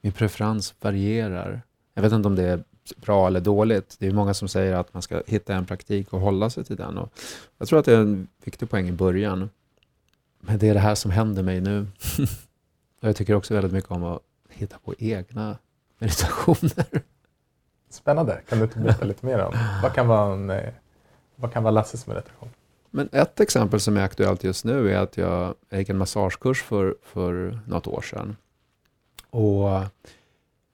Min preferens varierar. Jag vet inte om det är bra eller dåligt. Det är många som säger att man ska hitta en praktik och hålla sig till den. Och jag tror att det är en viktig poäng i början. Men det är det här som händer mig nu. och jag tycker också väldigt mycket om att hitta på egna meditationer. Spännande. Kan du berätta lite mer om vad kan vara, en, eh, vad kan vara Lasses meditation? Men ett exempel som är aktuellt just nu är att jag, jag gick en massagekurs för, för något år sedan. Och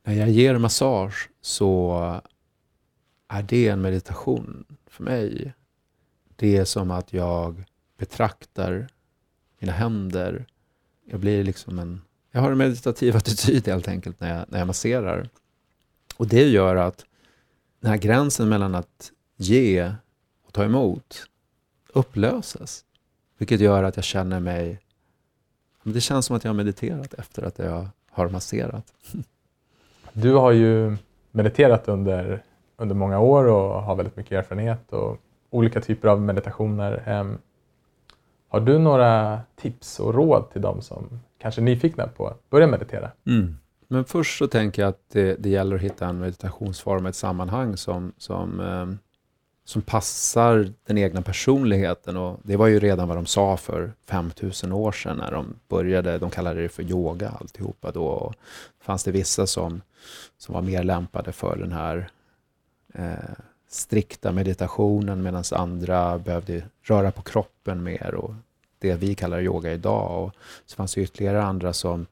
när jag ger massage så är det en meditation för mig. Det är som att jag betraktar mina händer. Jag blir liksom en... Jag har en meditativ attityd helt enkelt när jag, när jag masserar. Och det gör att den här gränsen mellan att ge och ta emot upplöses. Vilket gör att jag känner mig... Det känns som att jag har mediterat efter att jag har masserat. Du har ju mediterat under, under många år och har väldigt mycket erfarenhet och olika typer av meditationer. Ehm, har du några tips och råd till de som kanske nyfikna på att börja meditera? Mm. Men först så tänker jag att det, det gäller att hitta en meditationsform, ett sammanhang som, som, eh, som passar den egna personligheten. Och det var ju redan vad de sa för 5000 år sedan när de började. De kallade det för yoga alltihopa då. Och fanns det vissa som, som var mer lämpade för den här eh, strikta meditationen medan andra behövde röra på kroppen mer och det vi kallar yoga idag. Och så fanns det ytterligare andra som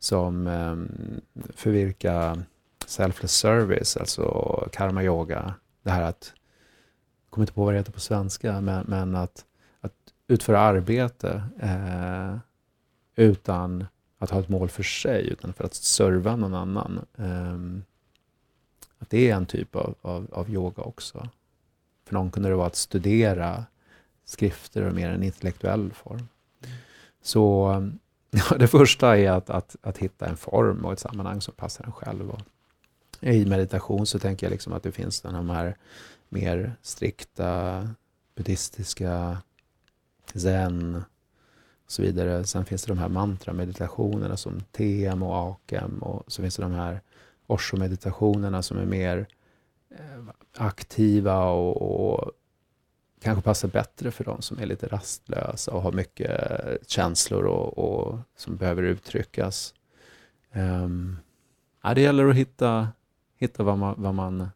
som ehm, för vilka selfless service, alltså karma yoga, det här att, jag kommer inte på vad det heter på svenska, men, men att, att utföra arbete eh, utan att ha ett mål för sig, utan för att serva någon annan. Eh, att det är en typ av, av, av, yoga också. För någon kunde det vara att studera skrifter och mer en intellektuell form. Så Ja, det första är att, att, att hitta en form och ett sammanhang som passar en själv. Och I meditation så tänker jag liksom att det finns de här mer strikta buddhistiska zen och så vidare. Sen finns det de här mantra-meditationerna som TM och AKEM och så finns det de här Osho-meditationerna som är mer eh, aktiva och, och kanske passar bättre för de som är lite rastlösa och har mycket eh, känslor och, och som behöver uttryckas. Um, ja, det gäller att hitta, hitta vad, man, vad, man,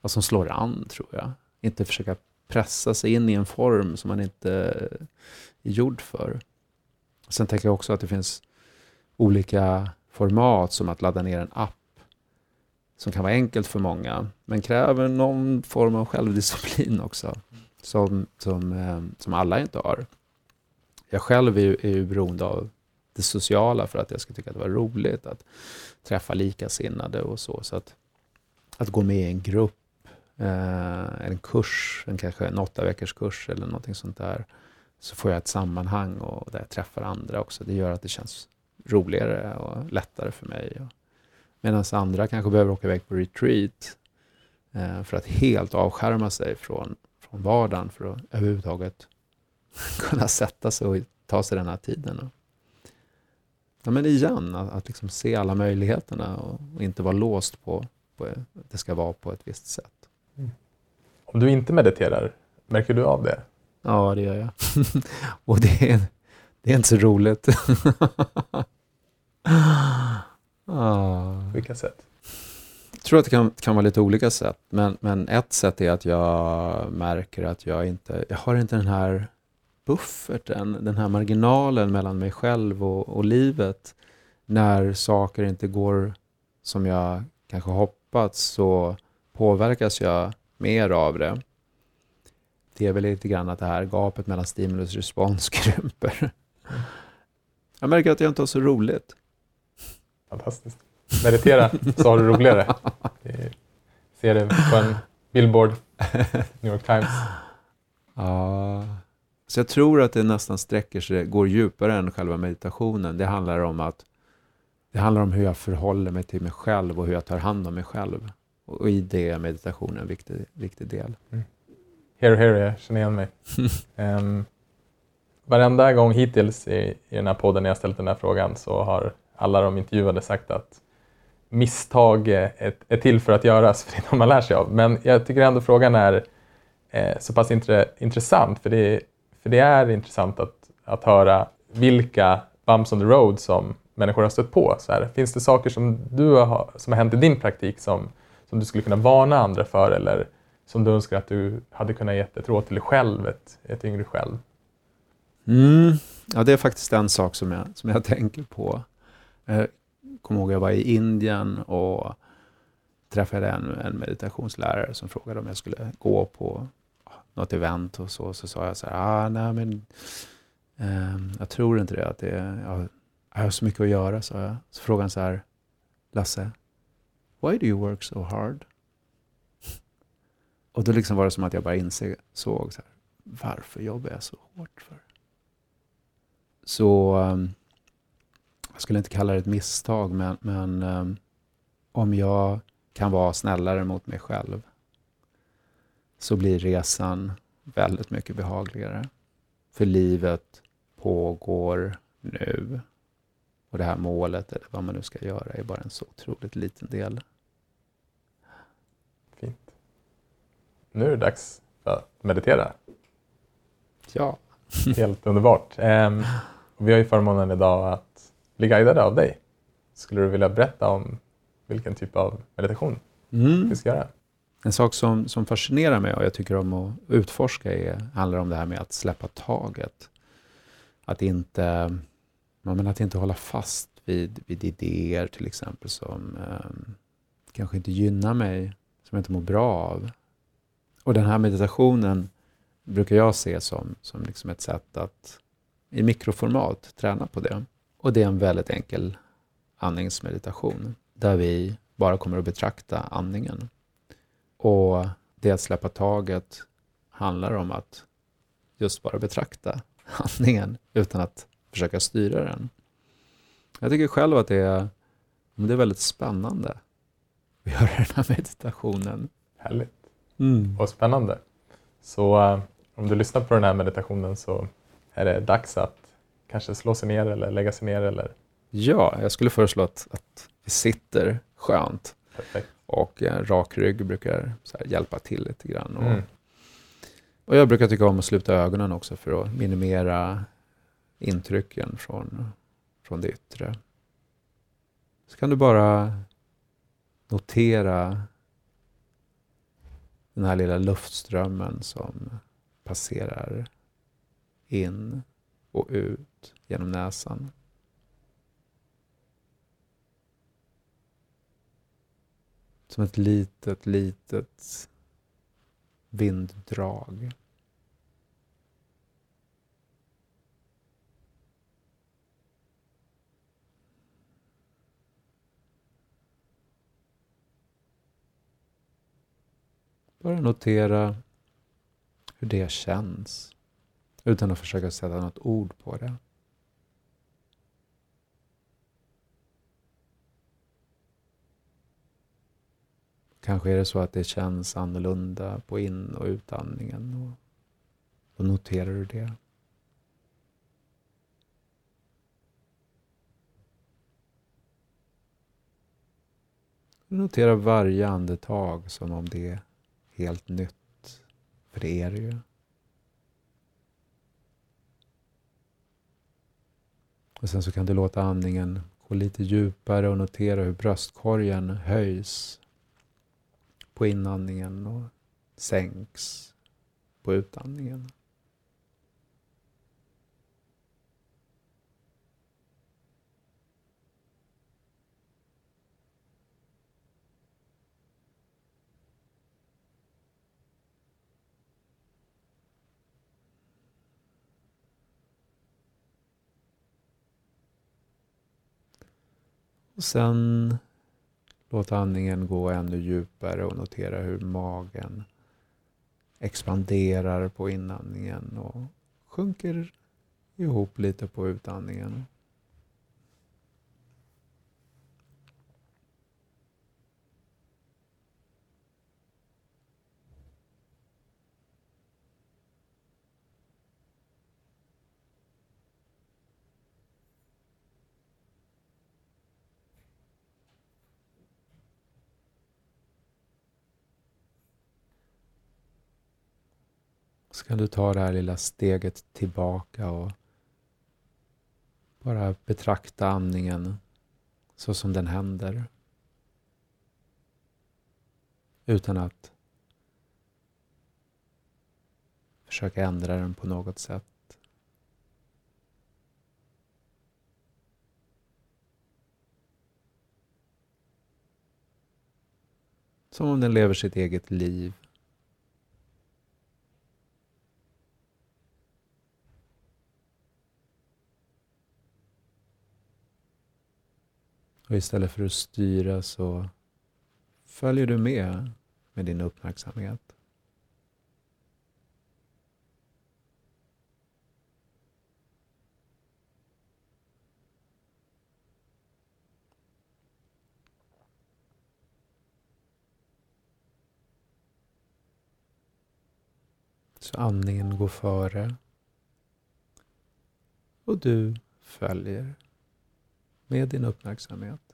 vad som slår an, tror jag. Inte försöka pressa sig in i en form som man inte eh, är gjord för. Sen tänker jag också att det finns olika format, som att ladda ner en app som kan vara enkelt för många, men kräver någon form av självdisciplin också som, som, eh, som alla inte har. Jag själv är ju, är ju beroende av det sociala för att jag ska tycka att det var roligt att träffa likasinnade och så. Så att, att gå med i en grupp, eh, en kurs, en kanske en åtta veckors kurs eller någonting sånt där, så får jag ett sammanhang och där jag träffar andra också. Det gör att det känns roligare och lättare för mig. Medan andra kanske behöver åka iväg på retreat eh, för att helt avskärma sig från från vardagen för att överhuvudtaget kunna sätta sig och ta sig den här tiden. Ja, men igen, att, att liksom se alla möjligheterna och, och, inte vara låst på, på att det ska vara på ett visst sätt. Mm. Om du inte mediterar, märker du av det? Ja, det gör jag. och det är, det är inte så roligt. ah. Vilka sätt? Jag tror att det kan, kan vara lite olika sätt, men, men ett sätt är att jag märker att jag inte jag har inte den här bufferten, den här marginalen mellan mig själv och, och livet. När saker inte går som jag kanske hoppats så påverkas jag mer av det. Det är väl lite grann att det här gapet mellan stimulus och respons krymper. Jag märker att jag inte har så roligt. Fantastiskt meditera så har du roligare. Ser det på en billboard, New York Times. Ja, så jag tror att det nästan sträcker sig, går djupare än själva meditationen. Det handlar om att det handlar om hur jag förhåller mig till mig själv och hur jag tar hand om mig själv. Och i det är meditationen en viktig, viktig del. Mm. Here, here, jag känner igen mig. um, varenda gång hittills i, i den här podden när jag ställt den här frågan så har alla de intervjuade sagt att misstag eh, är, är till för att göras, för det är de man lär sig av. Men jag tycker ändå frågan är eh, så pass intressant, för det, för det är intressant att, att höra vilka bumps on the road som människor har stött på. Så här, finns det saker som, du har, som har hänt i din praktik som, som du skulle kunna varna andra för eller som du önskar att du hade kunnat ge ett råd till dig själv, ett, ett yngre själv? Mm. Ja, det är faktiskt en sak som jag, som jag tänker på. Eh, jag kommer ihåg att jag var i Indien och träffade en, en meditationslärare som frågade om jag skulle gå på något event och så. Så sa jag så här, ah, nej men eh, jag tror inte det. Att det jag, jag har så mycket att göra, sa jag. Så frågade han så här, Lasse, why do you work so hard? Och då liksom var det som att jag bara insåg, så här, varför jobbar jag så hårt för? Så um, jag skulle inte kalla det ett misstag, men, men um, om jag kan vara snällare mot mig själv så blir resan väldigt mycket behagligare. För livet pågår nu. Och det här målet, eller vad man nu ska göra, är bara en så otroligt liten del. Fint. Nu är det dags för att meditera. Ja. Helt underbart. Um, vi har ju förmånen idag att bli guidade av dig. Skulle du vilja berätta om vilken typ av meditation mm. vi ska göra? En sak som, som fascinerar mig och jag tycker om att utforska är, handlar om det här med att släppa taget. Att inte, men att inte hålla fast vid, vid idéer till exempel som eh, kanske inte gynnar mig, som jag inte mår bra av. Och den här meditationen brukar jag se som, som liksom ett sätt att i mikroformat träna på det. Och det är en väldigt enkel andningsmeditation där vi bara kommer att betrakta andningen. Och det att släppa taget handlar om att just bara betrakta andningen utan att försöka styra den. Jag tycker själv att det är, det är väldigt spännande att göra den här meditationen. Härligt mm. och spännande. Så uh, om du lyssnar på den här meditationen så är det dags att kanske slå sig ner eller lägga sig ner? Eller? Ja, jag skulle föreslå att, att vi sitter skönt. Perfekt. Och en rak rygg brukar hjälpa till lite grann. Och, mm. och jag brukar tycka om att sluta ögonen också för att minimera intrycken från, från det yttre. Så kan du bara notera den här lilla luftströmmen som passerar in och ut genom näsan. Som ett litet, litet vinddrag. Bara notera hur det känns utan att försöka sätta något ord på det. Kanske är det så att det känns annorlunda på in och utandningen. Och då noterar du det. Du noterar varje andetag som om det är helt nytt. För det är det ju. Och sen så kan du låta andningen gå lite djupare och notera hur bröstkorgen höjs på inandningen och sänks på utandningen. Och sen låt andningen gå ännu djupare och notera hur magen expanderar på inandningen och sjunker ihop lite på utandningen. Så kan du ta det här lilla steget tillbaka och bara betrakta andningen så som den händer. Utan att försöka ändra den på något sätt. Som om den lever sitt eget liv. Och istället för att styra så följer du med med din uppmärksamhet. Så andningen går före och du följer med din uppmärksamhet.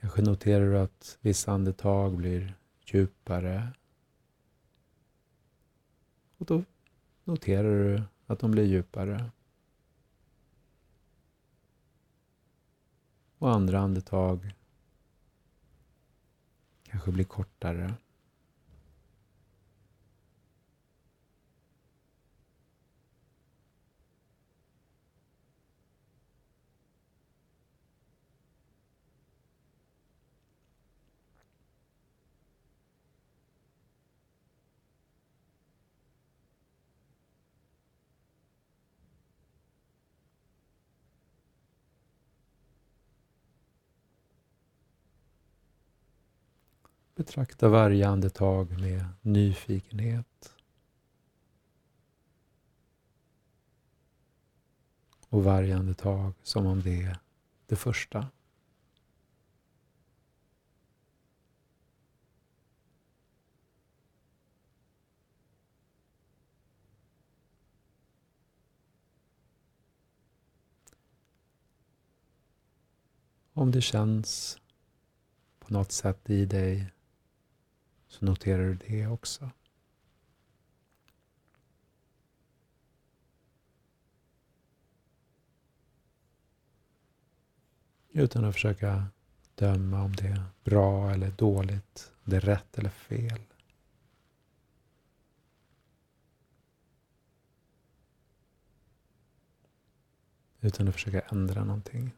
Kanske noterar du att vissa andetag blir djupare. Och då noterar du att de blir djupare. Och andra andetag kanske blir kortare. Betrakta varje andetag med nyfikenhet. Och varje andetag som om det är det första. Om det känns på något sätt i dig så noterar du det också. Utan att försöka döma om det är bra eller dåligt, om det är rätt eller fel. Utan att försöka ändra någonting.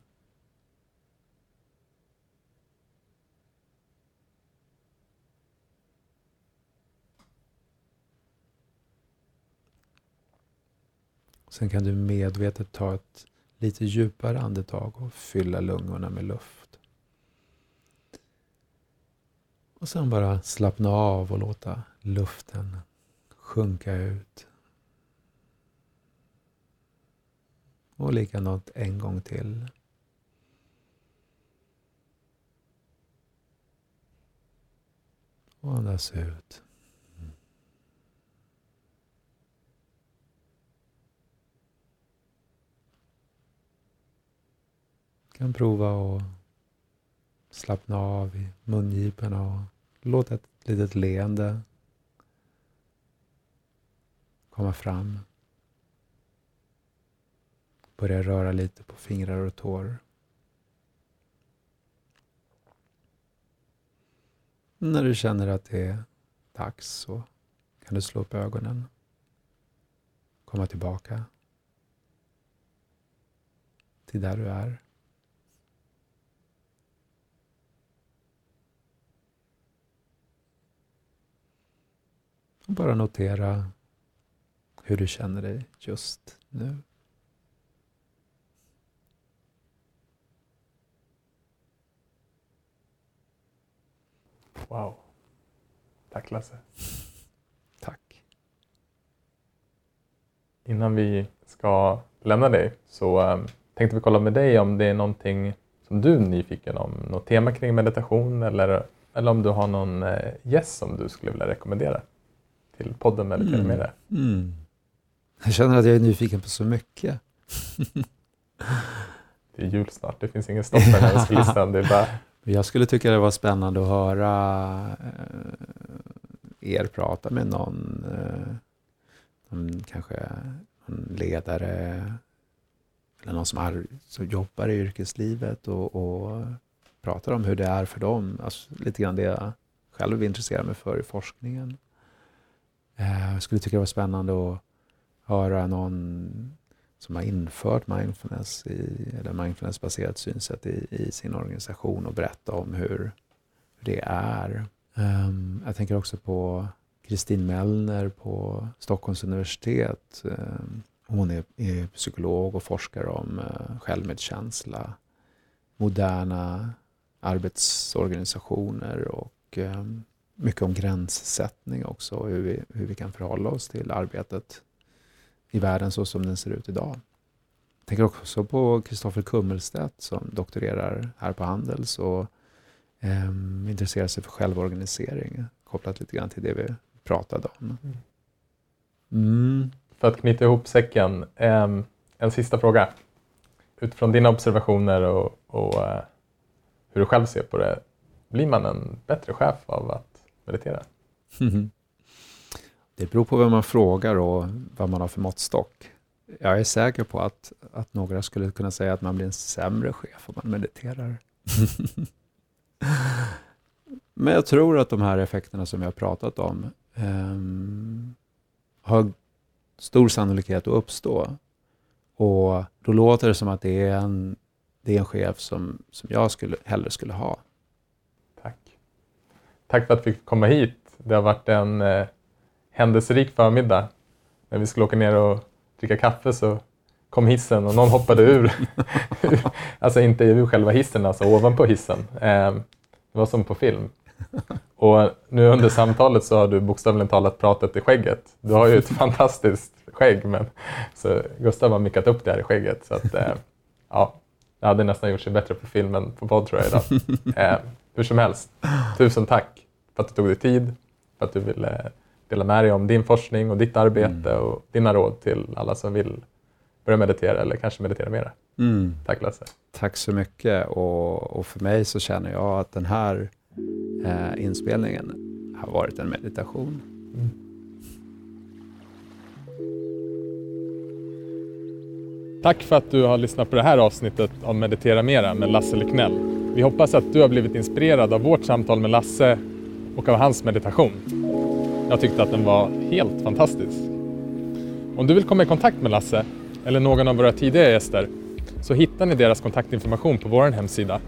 Sen kan du medvetet ta ett lite djupare andetag och fylla lungorna med luft. Och sen bara slappna av och låta luften sjunka ut. Och likadant en gång till. Och andas ut. Kan prova att slappna av i mungiporna och låta ett litet leende komma fram. Börja röra lite på fingrar och tår. När du känner att det är dags så kan du slå upp ögonen. Komma tillbaka till där du är. Bara notera hur du känner dig just nu. Wow. Tack Lasse. Tack. Innan vi ska lämna dig så um, tänkte vi kolla med dig om det är någonting som du är nyfiken om. Något tema kring meditation eller Eller om du har någon eh, gäst som du skulle vilja rekommendera till podden Meditera Mm. med det. Mm. Jag känner att jag är nyfiken på så mycket. Det är jul snart, det finns ingen stopp på den här önskelistan. Det är bara, Jag skulle tycka det var spännande att höra eh, er prata med någon, eh, någon kanske någon ledare eller någon som, ar- som jobbar i yrkeslivet och, och pratar om hur det är för dem. Alltså, lite grann det jag själv intresserar mig för i forskningen. Eh, jag skulle tycka det var spännande att höra någon som har infört mindfulness i, eller mindfulnessbaserat synsätt i, i sin organisation och berätta om hur, det är. Um, jag tänker också på Kristin Mellner på Stockholms universitet. Um, hon är, är psykolog och forskar om uh, självmedkänsla, moderna arbetsorganisationer och um, mycket om gränssättning också, och hur vi, hur vi kan förhålla oss till arbetet i världen så som den ser ut idag. Jag tänker också på Kristoffer Kummelstedt som doktorerar här på Handels och eh, intresserar sig för självorganisering kopplat lite grann till det vi pratade om. Mm. för att knyta ihop säcken, em, en sista fråga. Utifrån dina observationer och, och eh, hur du själv ser på det, blir man en bättre chef av att meditera? Det beror på vem man frågar och vad man har för måttstock. Jag är säker på att, att några skulle kunna säga att man blir en sämre chef om man mediterar. Men jag tror att de här effekterna som jag har pratat om ehm, har stor sannolikhet att uppstå. Och då låter det som att det är en, det är en chef som, som jag skulle, hellre skulle ha. Tack. För att vi fick komma hit. Det har varit en eh, händelserik förmiddag. När vi skulle åka ner och dricka kaffe så kom hissen och någon hoppade ur. alltså inte ur själva hissen, alltså ovanpå hissen. Eh, det var som på film. Och nu under samtalet så har du bokstavligen talat pratat i skägget. Du har ju ett fantastiskt skägg, men så Gustav har mickat upp det här i skägget. Så att, eh, ja, det hade nästan gjort sig bättre på film än på podd tror jag idag. Eh, hur som helst, tusen tack för att du tog dig tid, för att du ville dela med dig om din forskning och ditt arbete och dina råd till alla som vill börja meditera eller kanske meditera mera. Mm. Tack Lasse. Tack så mycket. Och, och för mig så känner jag att den här eh, inspelningen har varit en meditation. Tack för att du har lyssnat på det här avsnittet av Meditera Mera med Lasse Lycknell. Vi hoppas att du har blivit inspirerad av vårt samtal med Lasse och av hans meditation. Jag tyckte att den var helt fantastisk. Om du vill komma i kontakt med Lasse eller någon av våra tidigare gäster så hittar ni deras kontaktinformation på vår hemsida,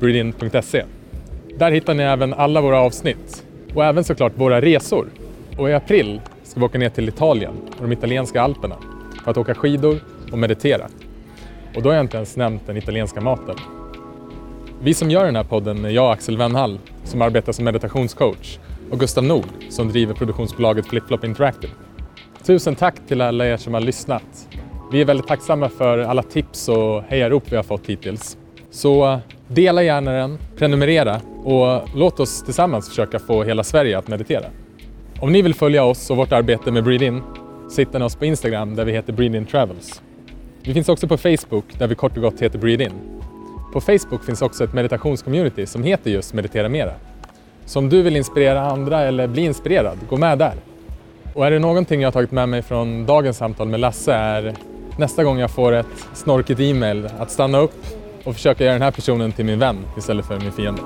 breedin.se. Där hittar ni även alla våra avsnitt och även såklart våra resor. Och i april ska vi åka ner till Italien och de italienska alperna för att åka skidor och meditera. Och då har jag inte ens nämnt den italienska maten. Vi som gör den här podden är jag, Axel Wennhall, som arbetar som meditationscoach och Gustav Nord som driver produktionsbolaget FlipFlop Interactive. Tusen tack till alla er som har lyssnat. Vi är väldigt tacksamma för alla tips och hejarop vi har fått hittills. Så eh, dela gärna den, prenumerera och låt oss tillsammans försöka få hela Sverige att meditera. Om ni vill följa oss och vårt arbete med Breathe In så hittar ni oss på Instagram där vi heter Breathe In Travels. Vi finns också på Facebook där vi kort och gott heter Breathe In. På Facebook finns också ett meditationscommunity som heter just Meditera Mera. Så om du vill inspirera andra eller bli inspirerad, gå med där. Och är det någonting jag har tagit med mig från dagens samtal med Lasse är nästa gång jag får ett snorkigt e-mail att stanna upp och försöka göra den här personen till min vän istället för min fiende.